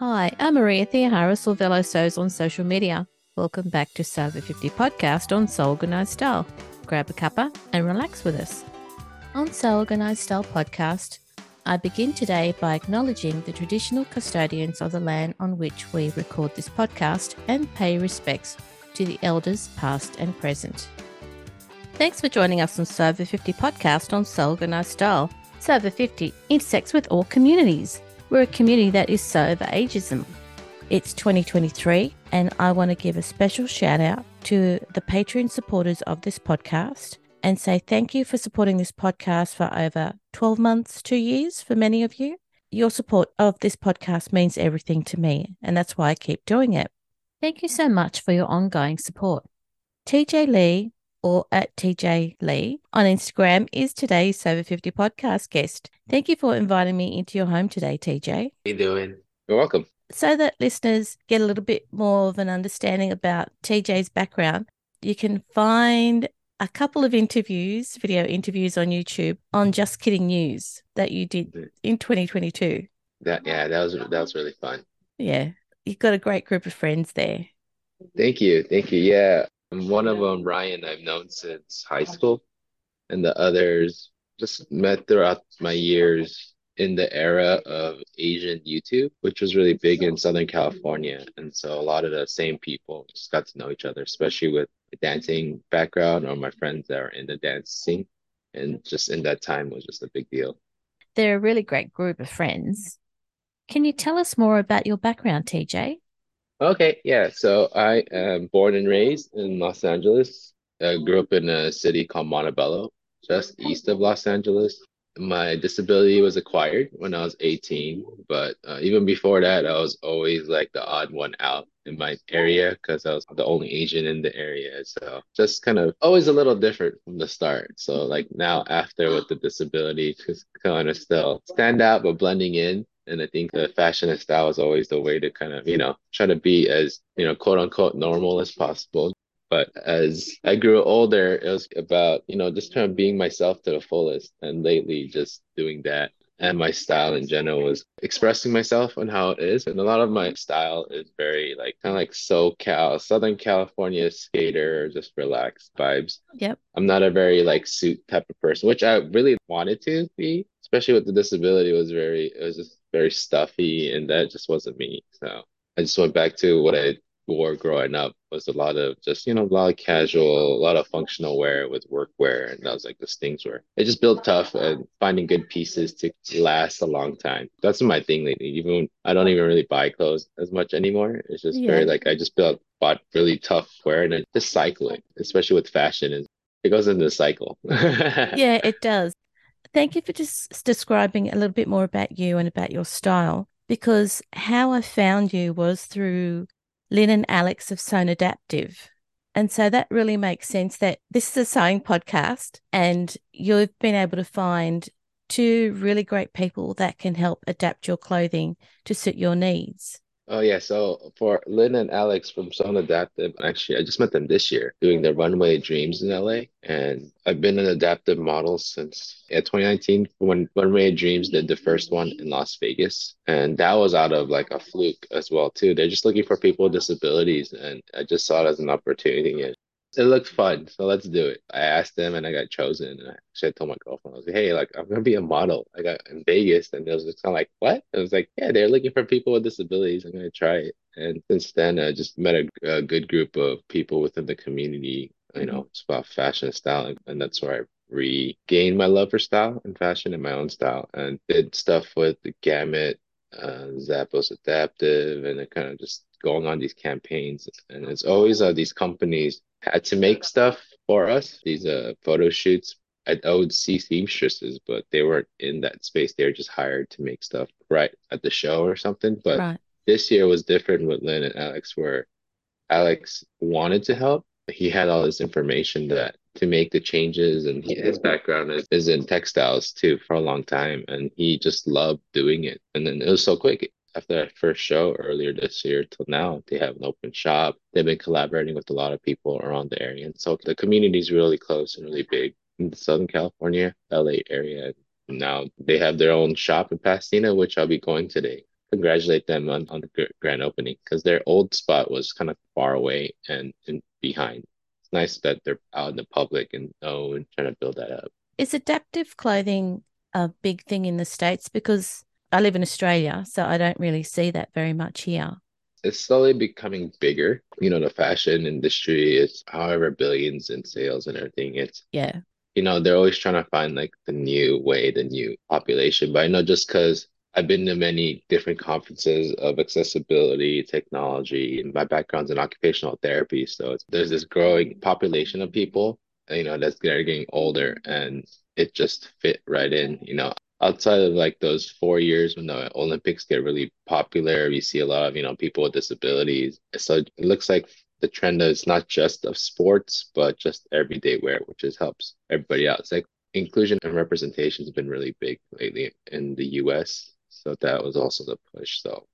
Hi, I'm Maria Theoharis or Velo Sews on social media. Welcome back to Sober 50 podcast on Sew Organized Style. Grab a cuppa and relax with us. On Sew Organized Style podcast, I begin today by acknowledging the traditional custodians of the land on which we record this podcast and pay respects to the elders past and present. Thanks for joining us on Sober 50 podcast on Sew Organized Style. Sober 50 intersects with all communities. We're a community that is so over ageism. It's 2023, and I want to give a special shout out to the Patreon supporters of this podcast and say thank you for supporting this podcast for over 12 months, two years for many of you. Your support of this podcast means everything to me, and that's why I keep doing it. Thank you so much for your ongoing support. TJ Lee or at TJ Lee on Instagram is today's Sober 50 podcast guest. Thank you for inviting me into your home today, TJ. How you doing? You're welcome. So that listeners get a little bit more of an understanding about TJ's background, you can find a couple of interviews, video interviews on YouTube on Just Kidding News that you did mm-hmm. in 2022. That yeah, that was that was really fun. Yeah. You've got a great group of friends there. Thank you. Thank you. Yeah. One of them, Ryan, I've known since high school, and the others just met throughout my years in the era of Asian YouTube, which was really big in Southern California. And so a lot of the same people just got to know each other, especially with a dancing background or my friends that are in the dance scene. And just in that time was just a big deal. They're a really great group of friends. Can you tell us more about your background, TJ? Okay, yeah. So I am born and raised in Los Angeles. I grew up in a city called Montebello, just east of Los Angeles. My disability was acquired when I was 18, but uh, even before that, I was always like the odd one out in my area because I was the only Asian in the area. So just kind of always a little different from the start. So like now after with the disability, just kind of still stand out but blending in and I think the fashion and style is always the way to kind of, you know, try to be as, you know, quote unquote normal as possible. But as I grew older, it was about, you know, just trying to being myself to the fullest. And lately, just doing that and my style in general was expressing myself on how it is. And a lot of my style is very like kind of like SoCal, Southern California skater, just relaxed vibes. Yep. I'm not a very like suit type of person, which I really wanted to be, especially with the disability. It was very, it was just very stuffy, and that just wasn't me. So I just went back to what I wore growing up was a lot of just you know a lot of casual, a lot of functional wear with work wear, and that was like this things where it just built tough and finding good pieces to last a long time. That's my thing lately. Even I don't even really buy clothes as much anymore. It's just yeah. very like I just built bought really tough wear and just cycling, especially with fashion, is it goes into the cycle. yeah, it does. Thank you for just describing a little bit more about you and about your style because how I found you was through Lynn and Alex of Sewn Adaptive. And so that really makes sense that this is a sewing podcast and you've been able to find two really great people that can help adapt your clothing to suit your needs. Oh yeah, so for Lynn and Alex from Sewn Adaptive, actually I just met them this year doing the Runway Dreams in LA. And I've been an adaptive model since yeah, 2019 when Runway Dreams did the first one in Las Vegas. And that was out of like a fluke as well too. They're just looking for people with disabilities and I just saw it as an opportunity. It looks fun, so let's do it. I asked them and I got chosen. And I actually told my girlfriend, I was like, hey, like I'm gonna be a model. I got in Vegas, and it was just kind of like, what? I was like, yeah, they're looking for people with disabilities. I'm gonna try it. And since then, I just met a, a good group of people within the community. You know, it's about fashion and style, and that's where I regained my love for style and fashion and my own style, and did stuff with the Gamut, uh, Zappos Adaptive, and it kind of just going on these campaigns. And it's always uh, these companies had to make stuff for us, these uh photo shoots. I, would see seamstresses, but they weren't in that space. They were just hired to make stuff right at the show or something. But right. this year was different with Lynn and Alex, where Alex wanted to help. He had all this information that to make the changes, and he, his background is, is in textiles too for a long time, and he just loved doing it. And then it was so quick after that first show earlier this year till now, they have an open shop. They've been collaborating with a lot of people around the area. And so the community is really close and really big in the Southern California, LA area. And now they have their own shop in Pasadena, which I'll be going today. congratulate them on, on the grand opening because their old spot was kind of far away and, and behind. It's nice that they're out in the public and know and trying to build that up. Is adaptive clothing a big thing in the States? Because I live in Australia, so I don't really see that very much here. It's slowly becoming bigger. You know, the fashion industry is however billions in sales and everything. It's yeah. You know, they're always trying to find like the new way, the new population. But I know just because I've been to many different conferences of accessibility, technology, and my background's in occupational therapy. So there's this growing population of people, you know, that's they're getting older and it just fit right in, you know. Outside of like those four years when the Olympics get really popular, we see a lot of, you know, people with disabilities. So it looks like the trend is not just of sports, but just everyday wear, which is helps everybody out. It's like inclusion and representation has been really big lately in the US so that was also the push. So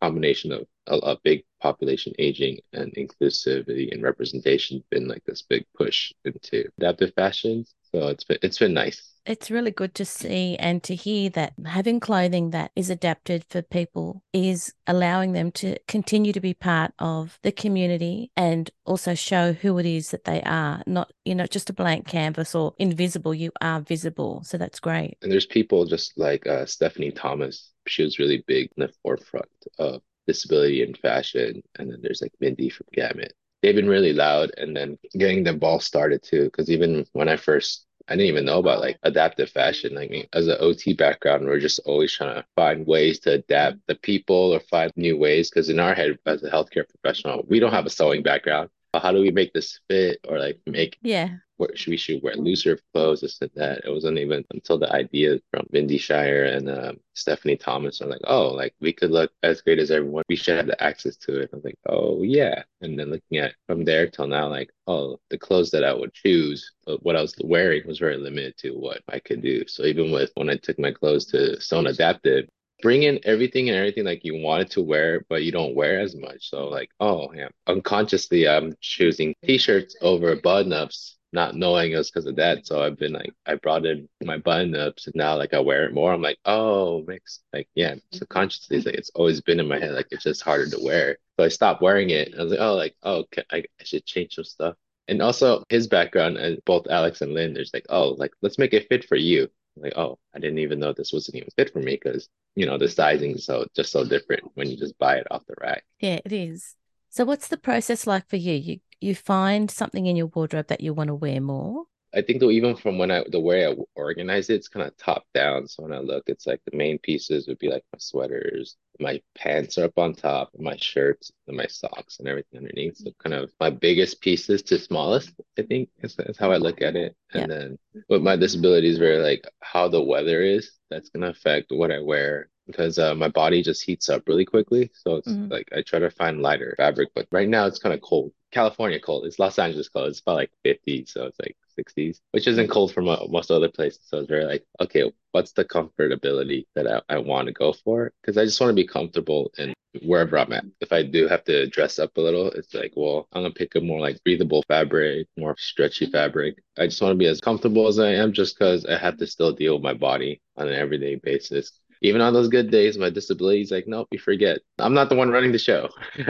combination of a, a, big population aging and inclusivity and representation been like this big push into adaptive fashion. So it's been it's been nice. It's really good to see and to hear that having clothing that is adapted for people is allowing them to continue to be part of the community and also show who it is that they are. Not, you know, just a blank canvas or invisible. You are visible. So that's great. And there's people just like uh, Stephanie Thomas. She was really big in the forefront of disability and fashion. And then there's like Mindy from Gamut they've been really loud and then getting the ball started too because even when i first I didn't even know about like adaptive fashion. I mean, as an OT background, we're just always trying to find ways to adapt the people or find new ways. Because in our head, as a healthcare professional, we don't have a sewing background how do we make this fit or like make yeah what should we should wear looser clothes this and that. It wasn't even until the idea from Mindy Scheier and um, Stephanie Thomas I'm like oh like we could look as great as everyone. We should have the access to it. I was like oh yeah. And then looking at from there till now like oh the clothes that I would choose what I was wearing was very limited to what I could do. So even with when I took my clothes to Sewn Adaptive bring in everything and everything like you wanted to wear, but you don't wear as much. So like, oh yeah, unconsciously I'm choosing t-shirts over button-ups, not knowing it was because of that. So I've been like, I brought in my button-ups and now like I wear it more. I'm like, oh, mix like yeah, subconsciously mm-hmm. it's like it's always been in my head. Like it's just harder to wear. So I stopped wearing it. I was like, oh, like oh, okay, I, I should change some stuff. And also his background and both Alex and Lynn, there's like, oh, like let's make it fit for you like oh i didn't even know this wasn't even fit for me because you know the sizing is so just so different when you just buy it off the rack yeah it is so what's the process like for you you you find something in your wardrobe that you want to wear more I think though even from when I the way I organize it, it's kind of top down. So when I look, it's like the main pieces would be like my sweaters, my pants are up on top, my shirts, and my socks, and everything underneath. So kind of my biggest pieces to smallest, I think is, is how I look at it. And yeah. then with my disabilities, very like how the weather is, that's gonna affect what I wear because uh, my body just heats up really quickly. So it's mm-hmm. like I try to find lighter fabric, but right now it's kind of cold. California cold. It's Los Angeles cold. It's about like 50, so it's like 60s, which isn't cold from most other places. So it's very like, okay, what's the comfortability that I, I want to go for? Because I just want to be comfortable in wherever I'm at. If I do have to dress up a little, it's like, well, I'm gonna pick a more like breathable fabric, more stretchy fabric. I just want to be as comfortable as I am, just because I have to still deal with my body on an everyday basis even on those good days, my disability is like, nope, you forget. I'm not the one running the show.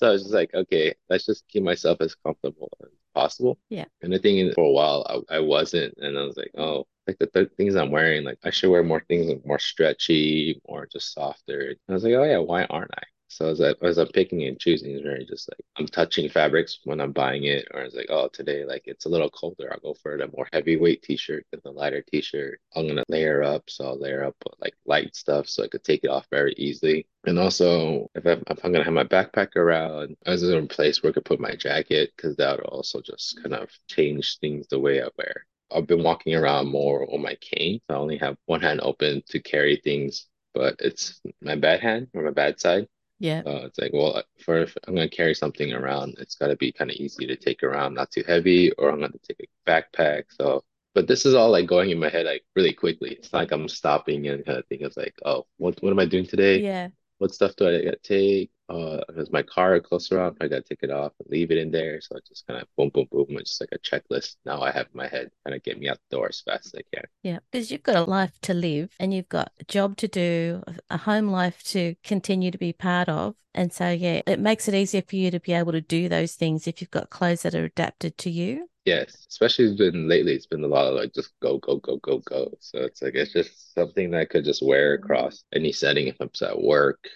so I was just like, okay, let's just keep myself as comfortable as possible. Yeah. And I think for a while I, I wasn't, and I was like, oh, like the th- things I'm wearing, like I should wear more things like more stretchy, more just softer. And I was like, oh yeah, why aren't I? So as I as I'm picking and choosing, it's very just like I'm touching fabrics when I'm buying it, or it's like, oh, today like it's a little colder, I'll go for the more heavyweight t-shirt than the lighter t-shirt. I'm gonna layer up, so I'll layer up like light stuff so I could take it off very easily. And also, if I'm, if I'm gonna have my backpack around, I was in a place where I could put my jacket because that would also just kind of change things the way I wear. I've been walking around more on my cane. So I only have one hand open to carry things, but it's my bad hand or my bad side. Yeah. Uh, it's like, well, for if I'm gonna carry something around, it's gotta be kind of easy to take around, not too heavy, or I'm gonna take a backpack. So, but this is all like going in my head like really quickly. It's like I'm stopping and kind of thinking, it's like, oh, what what am I doing today? Yeah. What stuff do I gotta take? Uh, is my car close around? I gotta take it off and leave it in there. So I just kind of boom, boom, boom. It's just like a checklist. Now I have in my head kind of get me out the door as fast as I can. Yeah, because you've got a life to live and you've got a job to do, a home life to continue to be part of. And so, yeah, it makes it easier for you to be able to do those things if you've got clothes that are adapted to you. Yes, especially it's been lately, it's been a lot of like just go, go, go, go, go. So it's like it's just something that I could just wear across any setting if I'm at work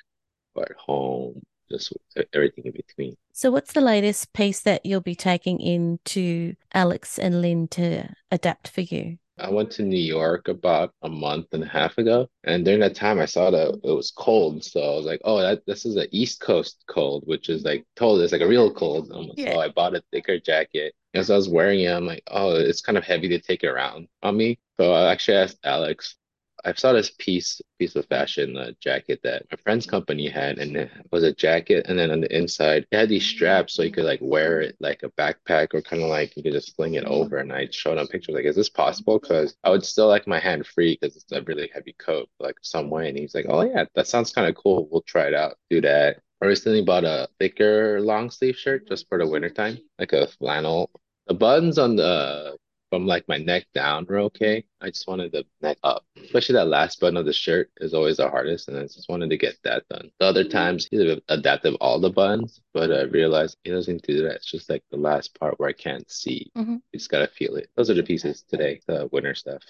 or at home, just everything in between. So, what's the latest piece that you'll be taking into Alex and Lynn to adapt for you? I went to New York about a month and a half ago, and during that time, I saw that it was cold. So I was like, "Oh, that this is an East Coast cold, which is like told it's like a real cold." Yeah. So I bought a thicker jacket. As I was wearing it, I'm like, "Oh, it's kind of heavy to take around on me." So I actually asked Alex I saw this piece piece of fashion uh, jacket that my friend's company had, and it was a jacket, and then on the inside it had these straps so you could like wear it like a backpack or kind of like you could just fling it over. And I showed him pictures like, is this possible? Because I would still like my hand free because it's a really heavy coat, like some way. And he's like, oh yeah, that sounds kind of cool. We'll try it out. Do that. I recently bought a thicker long sleeve shirt just for the wintertime, like a flannel. The buttons on the from like my neck down were okay. I just wanted the neck up, especially that last button of the shirt is always the hardest, and I just wanted to get that done. The other times he's adaptive all the buttons, but I realized he doesn't do that. It's just like the last part where I can't see. Mm-hmm. You just gotta feel it. Those are the pieces today, the winter stuff.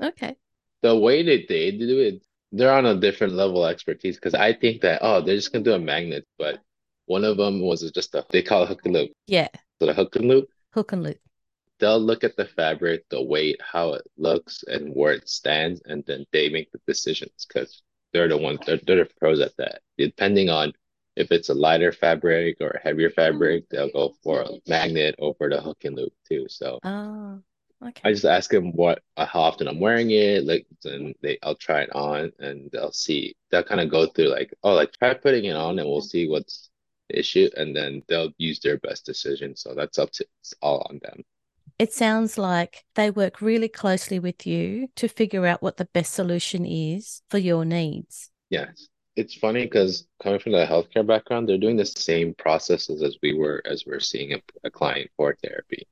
Okay. The way that they do it, they're on a different level of expertise because I think that oh they're just gonna do a magnet, but one of them was just a they call it hook and loop. Yeah. So the hook and loop. Hook and loop they'll look at the fabric, the weight, how it looks, and where it stands, and then they make the decisions because they're the ones they're, they're the pros at that. Depending on if it's a lighter fabric or a heavier fabric, mm-hmm. they'll go for a magnet over the hook and loop too. So oh, okay. I just ask them what uh, how often I'm wearing it, like, and they I'll try it on, and they'll see. They'll kind of go through like, oh, like try putting it on, and we'll see what's the issue, and then they'll use their best decision. So that's up to it's all on them. It sounds like they work really closely with you to figure out what the best solution is for your needs. Yes. It's funny because coming from the healthcare background, they're doing the same processes as we were as we're seeing a, a client for therapy.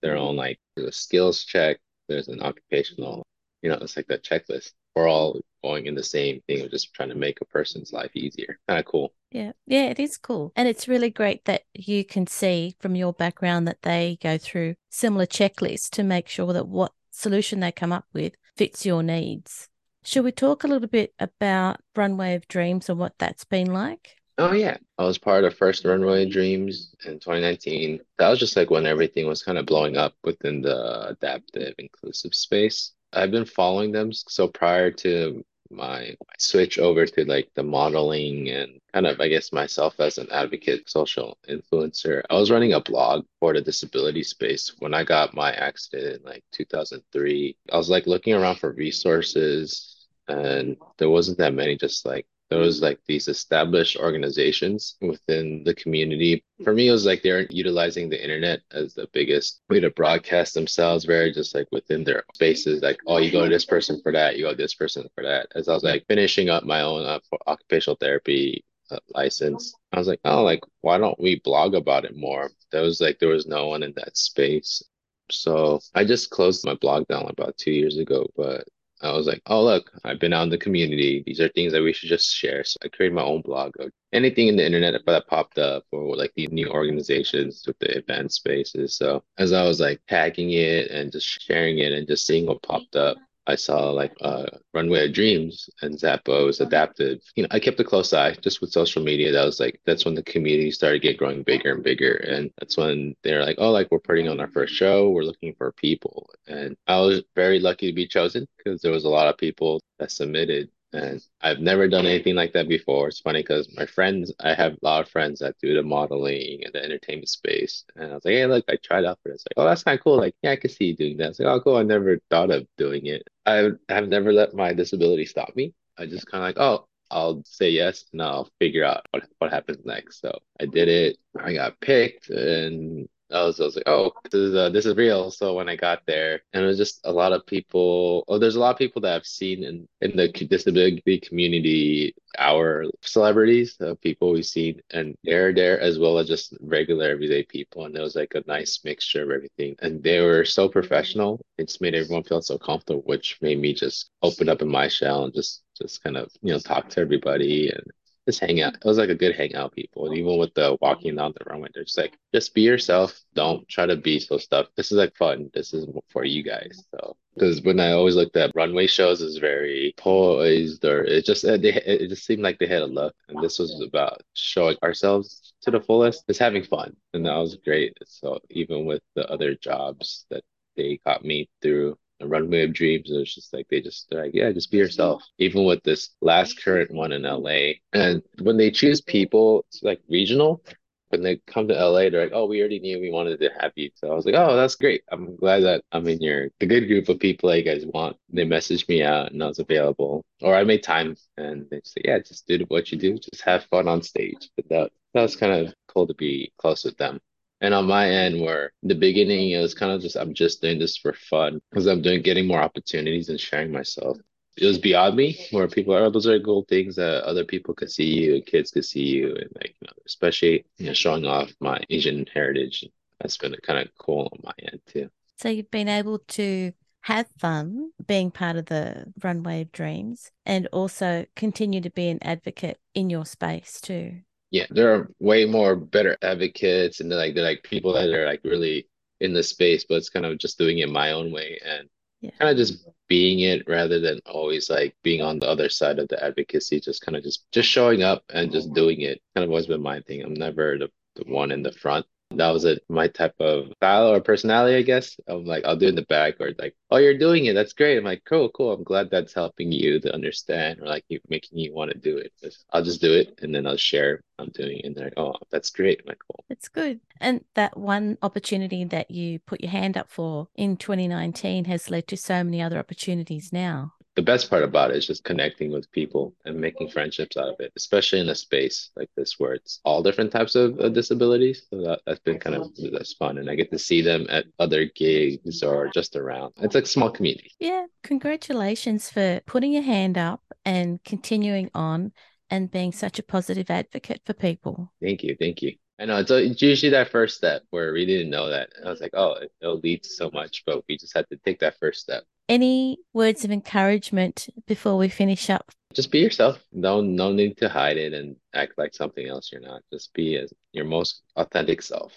Their own like there's a skills check, there's an occupational, you know, it's like that checklist. We're all going in the same thing of just trying to make a person's life easier. Kind of cool. Yeah, yeah, it is cool. And it's really great that you can see from your background that they go through similar checklists to make sure that what solution they come up with fits your needs. Should we talk a little bit about Runway of Dreams and what that's been like? Oh yeah, I was part of first Runway of Dreams in 2019. That was just like when everything was kind of blowing up within the adaptive inclusive space. I've been following them. So prior to my, switch over to like the modeling and kind of I guess myself as an advocate social influencer. I was running a blog for the disability space when I got my accident in like 2003. I was like looking around for resources and there wasn't that many just like was like these established organizations within the community. For me, it was like they're utilizing the internet as the biggest way to broadcast themselves, very just like within their spaces. Like, oh, you go to this person for that, you go to this person for that. As I was like finishing up my own uh, occupational therapy uh, license, I was like, oh, like why don't we blog about it more? There was like there was no one in that space. So I just closed my blog down about two years ago, but I was like, oh, look, I've been out in the community. These are things that we should just share. So I created my own blog anything in the internet that popped up or like these new organizations with the event spaces. So as I was like tagging it and just sharing it and just seeing what popped up, I saw like uh, Runway of Dreams and Zappos Adaptive. You know, I kept a close eye just with social media. That was like that's when the community started get growing bigger and bigger, and that's when they're like, oh, like we're putting on our first show. We're looking for people, and I was very lucky to be chosen because there was a lot of people that submitted and I've never done anything like that before. It's funny because my friends, I have a lot of friends that do the modeling and the entertainment space. And I was like, hey, look, I tried out for this. Like, oh, that's kind of cool. Like, yeah, I can see you doing that. It's like, oh, cool. I never thought of doing it. I have never let my disability stop me. I just kind of like, oh, I'll say yes and I'll figure out what, what happens next. So I did it. I got picked and I was, I was like, oh, this is uh, this is real. So when I got there, and it was just a lot of people. Oh, there's a lot of people that I've seen in in the disability community, our celebrities, uh, people we've seen, and they're there as well as just regular everyday people. And it was like a nice mixture of everything. And they were so professional. It just made everyone feel so comfortable, which made me just open up in my shell and just just kind of you know talk to everybody and just hang out. It was like a good hangout, people. And even with the walking down the runway, they're just like, just be yourself. Don't try to be so stuff. This is like fun. This is for you guys. So, because when I always looked at runway shows, is very poised, or it just uh, it, it just seemed like they had a look. And this was about showing ourselves to the fullest, just having fun, and that was great. So even with the other jobs that they got me through a runway of dreams. It was just like they just they're like, yeah, just be yourself. Even with this last current one in LA. And when they choose people, it's like regional. When they come to LA, they're like, oh, we already knew we wanted to have you. So I was like, oh, that's great. I'm glad that I'm in your the good group of people that you guys want. They messaged me out and I was available. Or I made time and they say, yeah, just do what you do. Just have fun on stage. But that that was kind of cool to be close with them. And on my end, where the beginning it was kind of just I'm just doing this for fun because I'm doing getting more opportunities and sharing myself. It was beyond me where people are, oh, those are cool things that other people could see you and kids could see you and like you know, especially you know showing off my Asian heritage. That's been kind of cool on my end too. So you've been able to have fun being part of the runway of dreams and also continue to be an advocate in your space too yeah, there are way more better advocates and they're like they're like people that are like really in the space, but it's kind of just doing it my own way and yeah. kind of just being it rather than always like being on the other side of the advocacy, just kind of just just showing up and just mm-hmm. doing it. Kind of always been my thing. I'm never the, the one in the front that was it my type of style or personality i guess. I'm like i'll do it in the back or like oh you're doing it. That's great. I'm like cool cool. I'm glad that's helping you to understand or like you making you want to do it. I'll just do it and then i'll share i'm doing. It and they're like oh that's great. I'm like cool. It's good. And that one opportunity that you put your hand up for in 2019 has led to so many other opportunities now the best part about it is just connecting with people and making friendships out of it, especially in a space like this where it's all different types of uh, disabilities. So that, that's been kind of that's fun, and I get to see them at other gigs or just around. It's like a small community. Yeah, congratulations for putting your hand up and continuing on and being such a positive advocate for people. Thank you, thank you. I know it's, it's usually that first step where we didn't know that. I was like, oh, it'll lead to so much, but we just had to take that first step. Any words of encouragement before we finish up? Just be yourself. No, no need to hide it and act like something else you're not. Just be as your most authentic self.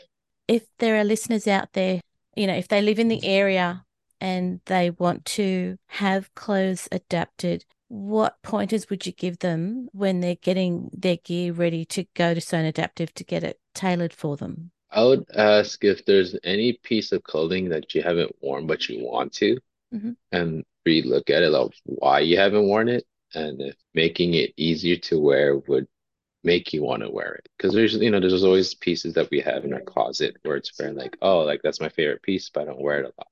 If there are listeners out there, you know, if they live in the area and they want to have clothes adapted, what pointers would you give them when they're getting their gear ready to go to Sewn Adaptive to get it tailored for them? I would ask if there's any piece of clothing that you haven't worn but you want to mm-hmm. and relook at it of why you haven't worn it and if making it easier to wear would make you want to wear it because there's you know there's always pieces that we have in our closet where it's very like oh like that's my favorite piece but i don't wear it a lot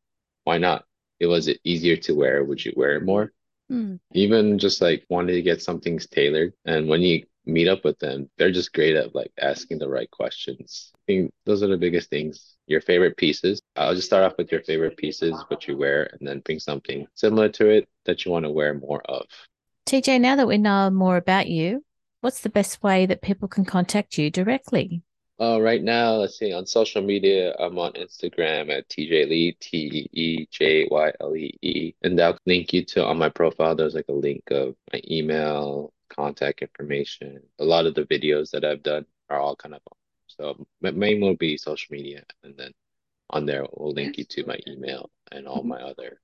why not it was it easier to wear would you wear it more mm. even just like wanting to get something tailored and when you meet up with them they're just great at like asking the right questions i think those are the biggest things your favorite pieces. I'll just start off with your favorite pieces, what you wear, and then bring something similar to it that you want to wear more of. TJ, now that we know more about you, what's the best way that people can contact you directly? Uh, right now, let's see, on social media, I'm on Instagram at TJ Lee, T E J Y L E E. And that'll link you to on my profile. There's like a link of my email, contact information. A lot of the videos that I've done are all kind of so main will be social media, and then on there we'll link you to my email and all my other.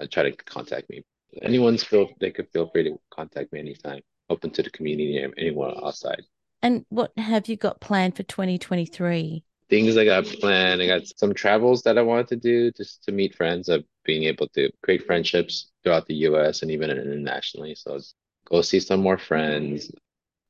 I uh, try to contact me. Anyone's feel they could feel free to contact me anytime. Open to the community and anyone outside. And what have you got planned for 2023? Things I got planned. I got some travels that I wanted to do just to meet friends. Of being able to create friendships throughout the U.S. and even internationally. So go see some more friends,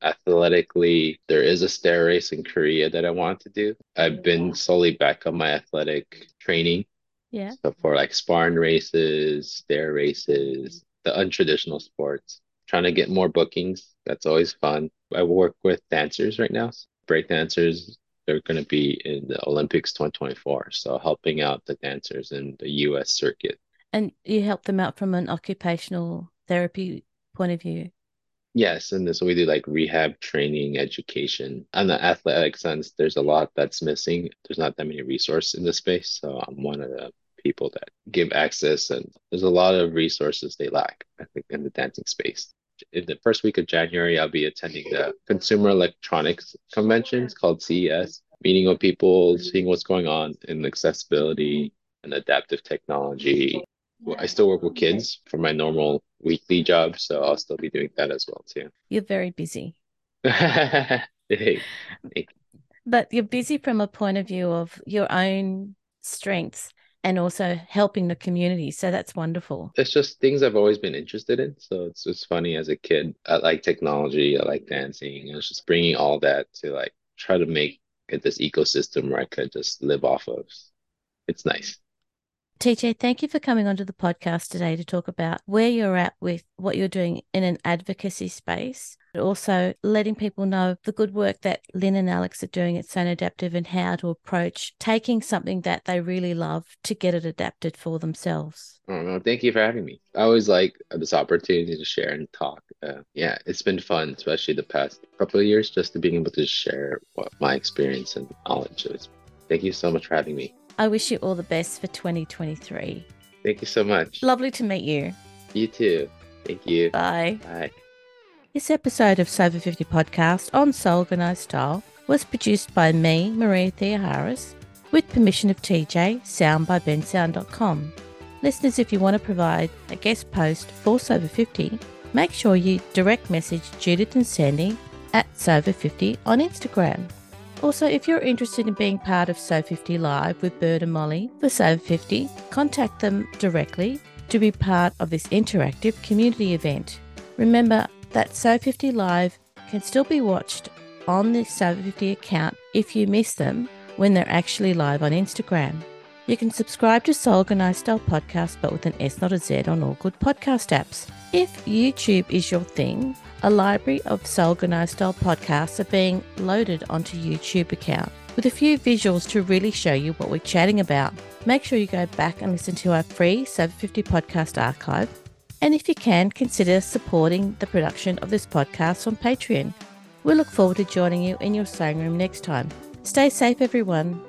athletically, there is a stair race in Korea that I want to do. I've been solely back on my athletic training. Yeah. So for like sparring races, stair races, the untraditional sports, trying to get more bookings. That's always fun. I work with dancers right now, break dancers, they're going to be in the Olympics 2024. So helping out the dancers in the US circuit. And you help them out from an occupational therapy point of view. Yes, and so we do like rehab training, education. On the athletic sense, there's a lot that's missing. There's not that many resources in the space. So I'm one of the people that give access and there's a lot of resources they lack, I think, in the dancing space. In the first week of January, I'll be attending the Consumer Electronics Convention. It's called CES, meeting with people, seeing what's going on in accessibility and adaptive technology. I still work with kids for my normal weekly job, so I'll still be doing that as well too. You're very busy. but you're busy from a point of view of your own strengths and also helping the community. So that's wonderful. It's just things I've always been interested in. So it's just funny as a kid. I like technology, I like dancing. I was just bringing all that to like try to make it this ecosystem where I could just live off of. It's nice. TJ, thank you for coming onto the podcast today to talk about where you're at with what you're doing in an advocacy space, but also letting people know the good work that Lynn and Alex are doing at Sewn Adaptive and how to approach taking something that they really love to get it adapted for themselves. Oh, no, thank you for having me. I always like this opportunity to share and talk. Uh, yeah, it's been fun, especially the past couple of years, just to being able to share what my experience and knowledge is. Thank you so much for having me. I wish you all the best for 2023. Thank you so much. Lovely to meet you. You too. Thank you. Bye. Bye. This episode of Sober 50 podcast on Sew Organized Style was produced by me, Maria Theoharis, with permission of TJ, sound by bensound.com. Listeners, if you want to provide a guest post for Sober 50, make sure you direct message Judith and Sandy at Sober50 on Instagram. Also, if you're interested in being part of So 50 Live with Bird and Molly for So 50, contact them directly to be part of this interactive community event. Remember that So 50 Live can still be watched on the So 50 account if you miss them when they're actually live on Instagram. You can subscribe to Soul Style Podcast, but with an S, not a Z, on all good podcast apps. If YouTube is your thing, a library of Soul Style podcasts are being loaded onto YouTube account with a few visuals to really show you what we're chatting about. Make sure you go back and listen to our free Sober 50 podcast archive. And if you can, consider supporting the production of this podcast on Patreon. We look forward to joining you in your sewing room next time. Stay safe, everyone.